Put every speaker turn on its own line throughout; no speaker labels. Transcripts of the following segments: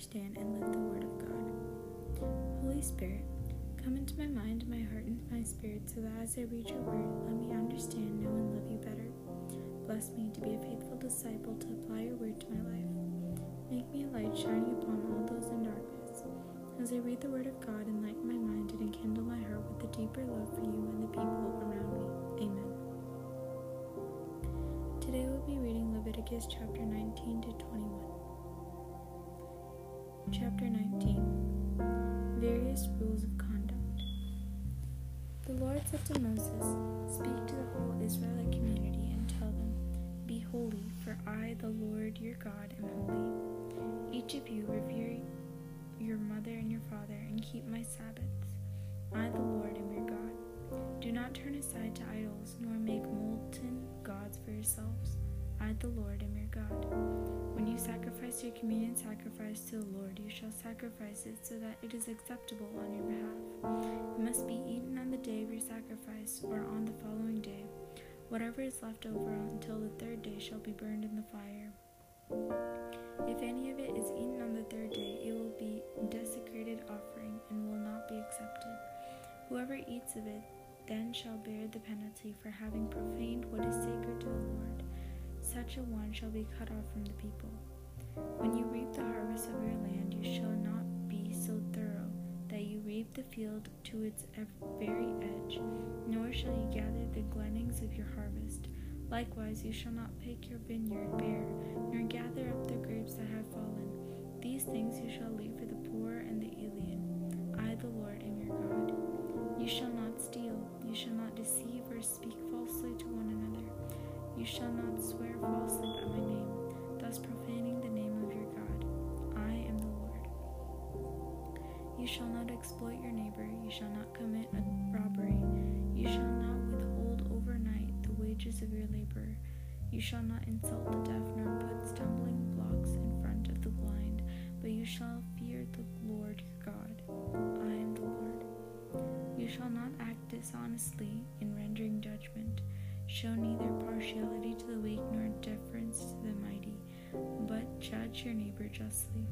understand and live the Word of God. Holy Spirit, come into my mind, my heart, and my spirit, so that as I read your Word, let me understand, know, and love you better. Bless me to be a faithful disciple to apply your Word to my life. Make me a light shining upon all those in darkness. As I read the Word of God, enlighten my mind and enkindle my heart with a deeper love for you and the people around me. Amen. Today we'll be reading Leviticus chapter 19 to 21. Chapter 19 Various Rules of Conduct. The Lord said to Moses, Speak to the whole Israelite community and tell them, Be holy, for I, the Lord your God, am holy. Each of you revere your mother and your father, and keep my Sabbaths. I, the Lord, am your God. Do not turn aside to idols, nor make molten gods for yourselves. I, the Lord, am your God. When you sacrifice your communion sacrifice to the Lord, you shall sacrifice it so that it is acceptable on your behalf. It must be eaten on the day of your sacrifice, or on the following day. Whatever is left over until the third day shall be burned in the fire. If any of it is eaten on the third day, it will be a desecrated offering and will not be accepted. Whoever eats of it then shall bear the penalty for having profaned what is sacred to the Lord such a one shall be cut off from the people. When you reap the harvest of your land, you shall not be so thorough that you reap the field to its very edge, nor shall you gather the gleanings of your harvest. Likewise, you shall not pick your vineyard bare, nor gather up the grapes that have fallen. These things you shall leave for the poor and the alien. I, the Lord, am your God. You shall not steal, you shall not deceive or speak falsely to one another. You shall not swear falsely by my name, thus profaning the name of your God. I am the Lord. You shall not exploit your neighbor. You shall not commit a robbery. You shall not withhold overnight the wages of your labor. You shall not insult the deaf, nor put stumbling blocks in front of the blind, but you shall fear the Lord your God. I am the Lord. You shall not act dishonestly in rendering judgment. Show neither partiality to the weak nor deference to the mighty, but judge your neighbor justly.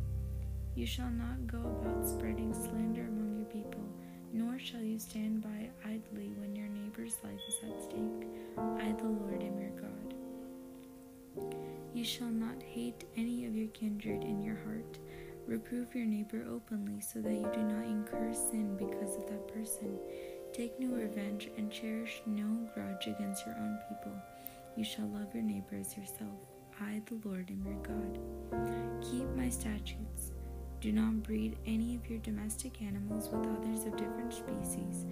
You shall not go about spreading slander among your people, nor shall you stand by idly when your neighbor's life is at stake. I, the Lord, am your God. You shall not hate any of your kindred in your heart. Reprove your neighbor openly, so that you do not incur sin because of that person. Take no revenge and cherish no grudge against your own people. You shall love your neighbor as yourself. I, the Lord, am your God. Keep my statutes. Do not breed any of your domestic animals with others of different species.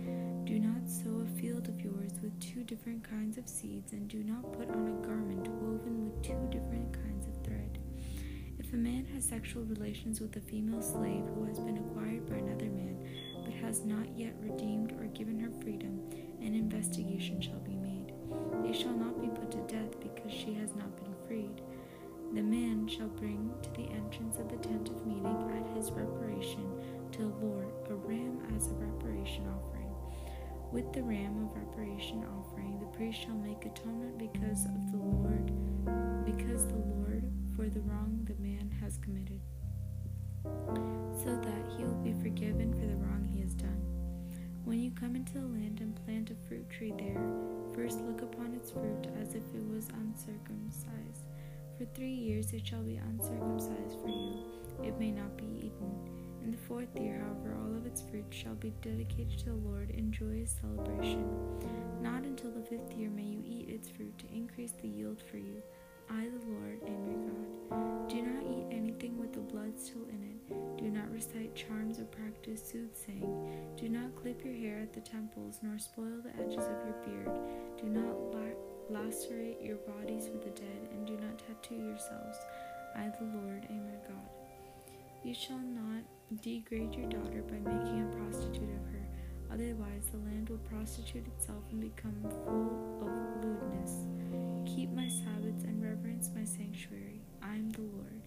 Do not sow a field of yours with two different kinds of seeds, and do not put on a garment woven with two different kinds of thread. If a man has sexual relations with a female slave who has been acquired by another man, but has not yet redeemed or given her freedom, an investigation shall be made. They shall not be put to death because she has not been freed. The man shall bring to the entrance of the tent of meeting at his reparation to the Lord a ram as a reparation offering. With the ram of reparation offering, the priest shall make atonement because of the Lord, because the Lord for the wrong the man has committed so that he will be forgiven for the wrong he has done. When you come into the land and plant a fruit tree there, first look upon its fruit as if it was uncircumcised. For three years it shall be uncircumcised for you, it may not be eaten. In the fourth year, however, all of its fruit shall be dedicated to the Lord in joyous celebration. Not until the fifth year may you eat its fruit to increase the yield for you. I, the Lord, am your God. Do not eat anything with the blood still in it do not recite charms or practice soothsaying. Do not clip your hair at the temples, nor spoil the edges of your beard. Do not la- lacerate your bodies with the dead, and do not tattoo yourselves. I, the Lord, am your God. You shall not degrade your daughter by making a prostitute of her. Otherwise, the land will prostitute itself and become full of lewdness. Keep my Sabbaths and reverence my sanctuary. I am the Lord.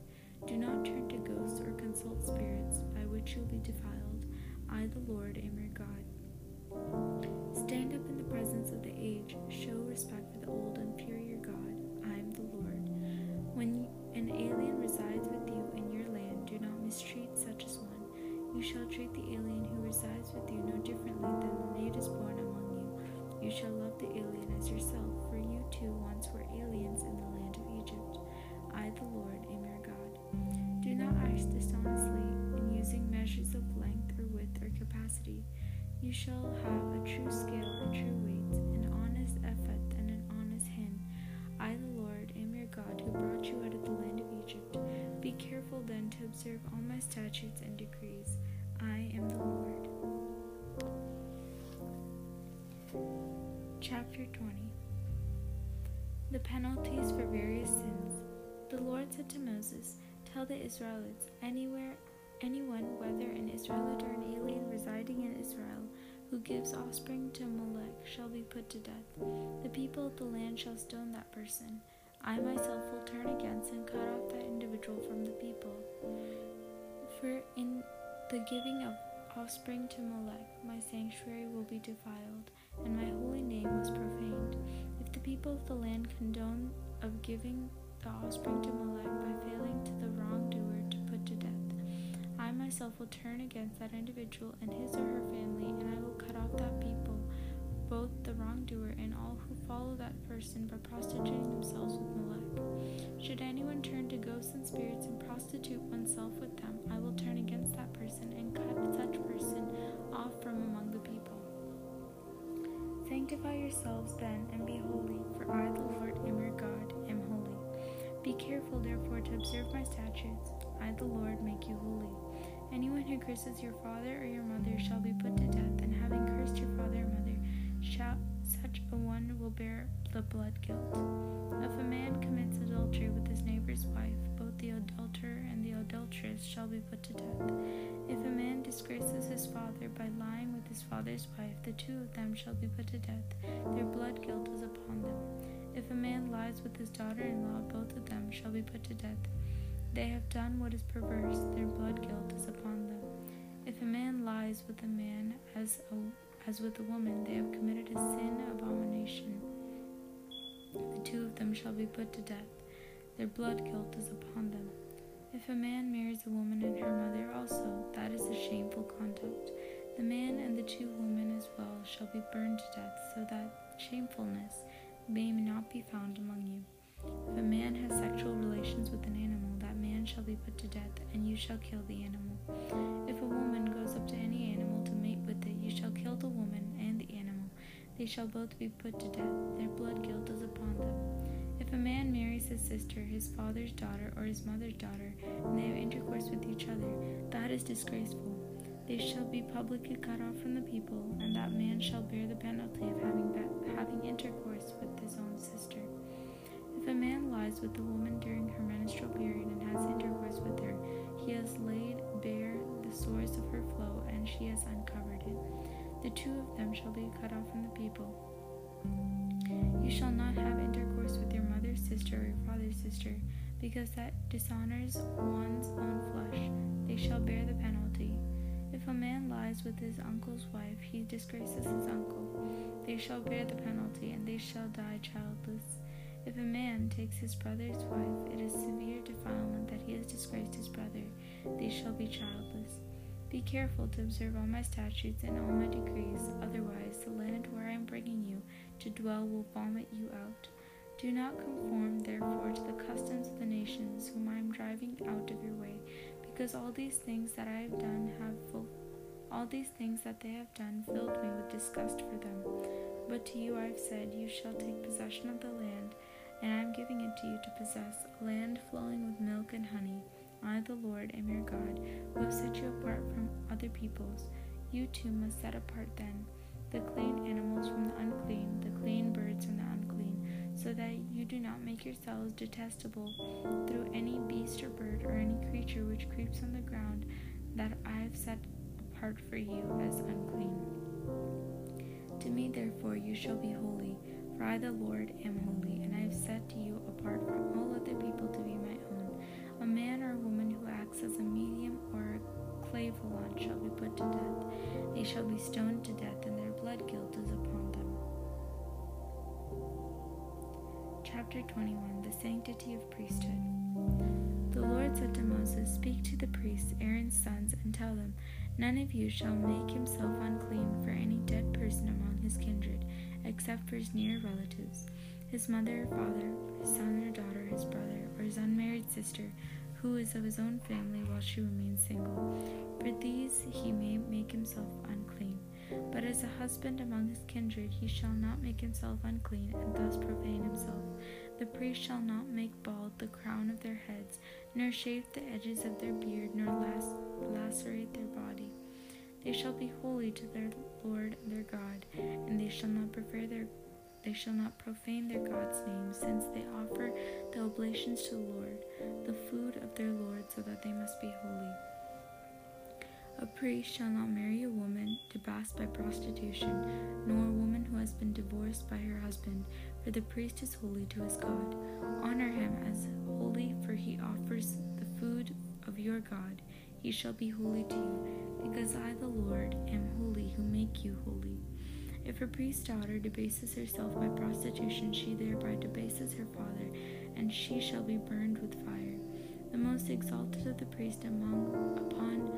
Do not turn to ghosts or consult spirits, by which you'll be defiled. I, the Lord, am your God. Stand up in the presence of the aged, show respect for the old, and fear your God. I am the Lord. When an alien resides with you in your land, do not mistreat such as one. You shall treat the alien who resides with you no differently than the natives born among you. You shall love the alien as yourself, for you too once were aliens in the land of Egypt. I, the Lord, am your God. Do not act dishonestly in using measures of length or width or capacity. You shall have a true scale and true weights, an honest ephah and an honest hin. I, the Lord, am your God who brought you out of the land of Egypt. Be careful then to observe all my statutes and decrees. Chapter 20 The penalties for various sins. The Lord said to Moses, Tell the Israelites, anywhere, anyone, whether an Israelite or an alien residing in Israel, who gives offspring to Molech shall be put to death. The people of the land shall stone that person. I myself will turn against and cut off that individual from the people. For in the giving of offspring to Molech, my sanctuary will be defiled, and my holy name was profaned. If the people of the land condone of giving the offspring to Molech by failing to the wrongdoer to put to death, I myself will turn against that individual and his or her family, and I will cut off that people both the wrongdoer and all who follow that person by prostituting themselves with Molech. Should anyone turn to ghosts and spirits and prostitute oneself with them, I will turn against that person and cut person off from among the people. Sanctify yourselves then and be holy, for I, the Lord, am your God, am holy. Be careful, therefore, to observe my statutes. I, the Lord, make you holy. Anyone who curses your father or your mother shall be put to death, and having cursed your father or mother, shall, such a one will bear the blood guilt. If a man commits adultery with his neighbor's wife, the adulterer and the adulteress shall be put to death. If a man disgraces his father by lying with his father's wife, the two of them shall be put to death. Their blood guilt is upon them. If a man lies with his daughter in law, both of them shall be put to death. They have done what is perverse, their blood guilt is upon them. If a man lies with a man as a as with a woman, they have committed a sin abomination. The two of them shall be put to death. Their blood guilt is upon them. If a man marries a woman and her mother also, that is a shameful conduct. The man and the two women as well shall be burned to death, so that shamefulness may not be found among you. If a man has sexual relations with an animal, that man shall be put to death, and you shall kill the animal. If a woman goes up to any animal to mate with it, you shall kill the woman and the animal. They shall both be put to death. Their blood guilt is upon them. His sister, his father's daughter, or his mother's daughter, and they have intercourse with each other, that is disgraceful. They shall be publicly cut off from the people, and that man shall bear the penalty of having, having intercourse with his own sister. If a man lies with a woman during her menstrual period and has intercourse with her, he has laid bare the source of her flow, and she has uncovered it. The two of them shall be cut off from the people. You shall not have intercourse with your sister or father's sister, because that dishonors one's own flesh. They shall bear the penalty. If a man lies with his uncle's wife, he disgraces his uncle. They shall bear the penalty, and they shall die childless. If a man takes his brother's wife, it is severe defilement that he has disgraced his brother. They shall be childless. Be careful to observe all my statutes and all my decrees, otherwise the land where I am bringing you to dwell will vomit you out. Do not conform, therefore, to the customs of the nations whom I am driving out of your way, because all these things that I have done have full, all these things that they have done filled me with disgust for them. But to you I have said, You shall take possession of the land and I am giving it to you to possess a land flowing with milk and honey. I, the Lord, am your God, who have set you apart from other peoples. You too must set apart then the clean animals from the unclean, the clean birds from the unclean, so that you do not make yourselves detestable through any beast or bird or any creature which creeps on the ground that I have set apart for you as unclean. To me, therefore, you shall be holy for I, the Lord, am holy, and I have set you apart from all other people to be my own. A man or a woman who acts as a medium or a clairvoyant shall be put to death. They shall be stoned to death, and their blood guilt is upon Chapter 21 The Sanctity of Priesthood. The Lord said to Moses, Speak to the priests, Aaron's sons, and tell them, None of you shall make himself unclean for any dead person among his kindred, except for his near relatives, his mother or father, his son or daughter, his brother, or his unmarried sister, who is of his own family while she remains single. For these he may make himself unclean. But as a husband among his kindred, he shall not make himself unclean and thus profane himself. The priests shall not make bald the crown of their heads, nor shave the edges of their beard, nor lacerate their body. They shall be holy to their Lord their God, and they shall not their they shall not profane their God's name, since they offer the oblations to the Lord, the food of their Lord, so that they must be holy. A priest shall not marry a woman debased by prostitution, nor a woman who has been divorced by her husband, for the priest is holy to his God. Honor him as holy, for he offers the food of your God. He shall be holy to you, because I, the Lord, am holy, who make you holy. If a priest's daughter debases herself by prostitution, she thereby debases her father, and she shall be burned with fire. The most exalted of the priests among upon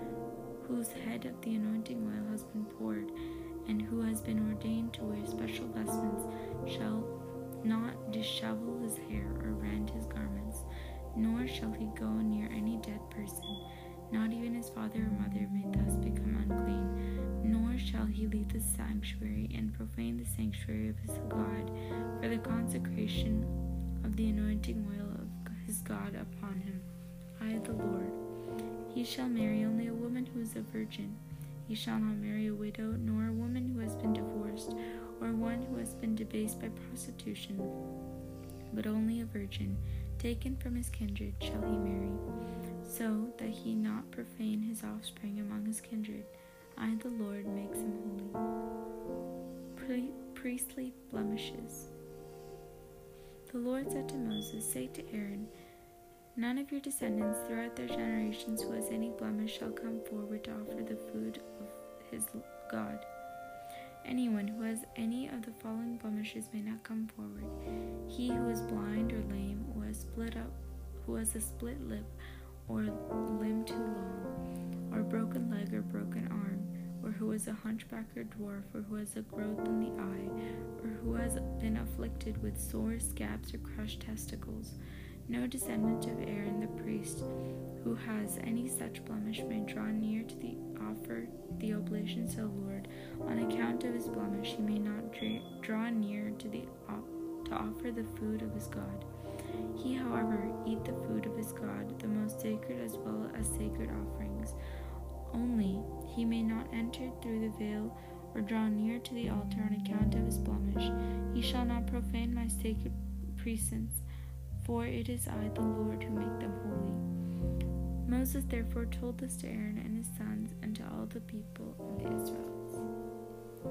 whose head of the anointing oil has been poured, He shall marry only a woman who is a virgin. He shall not marry a widow, nor a woman who has been divorced, or one who has been debased by prostitution, but only a virgin, taken from his kindred, shall he marry, so that he not profane his offspring among his kindred. I, the Lord, makes him holy. Pri- priestly blemishes. The Lord said to Moses, Say to Aaron, None of your descendants throughout their generations who has any blemish shall come forward to offer the food of his God. Anyone who has any of the following blemishes may not come forward. He who is blind or lame, or has split up, who has a split lip, or limb too long, or broken leg or broken arm, or who is a hunchback or dwarf, or who has a growth in the eye, or who has been afflicted with sore scabs or crushed testicles no descendant of Aaron the priest who has any such blemish may draw near to the offer the oblations to the Lord. On account of his blemish, he may not draw near to the to offer the food of his God. He, however, eat the food of his God, the most sacred as well as sacred offerings. Only he may not enter through the veil or draw near to the altar on account of his blemish. He shall not profane my sacred precincts for it is I, the Lord, who make them holy. Moses therefore told this to Aaron and his sons and to all the people Israelites. The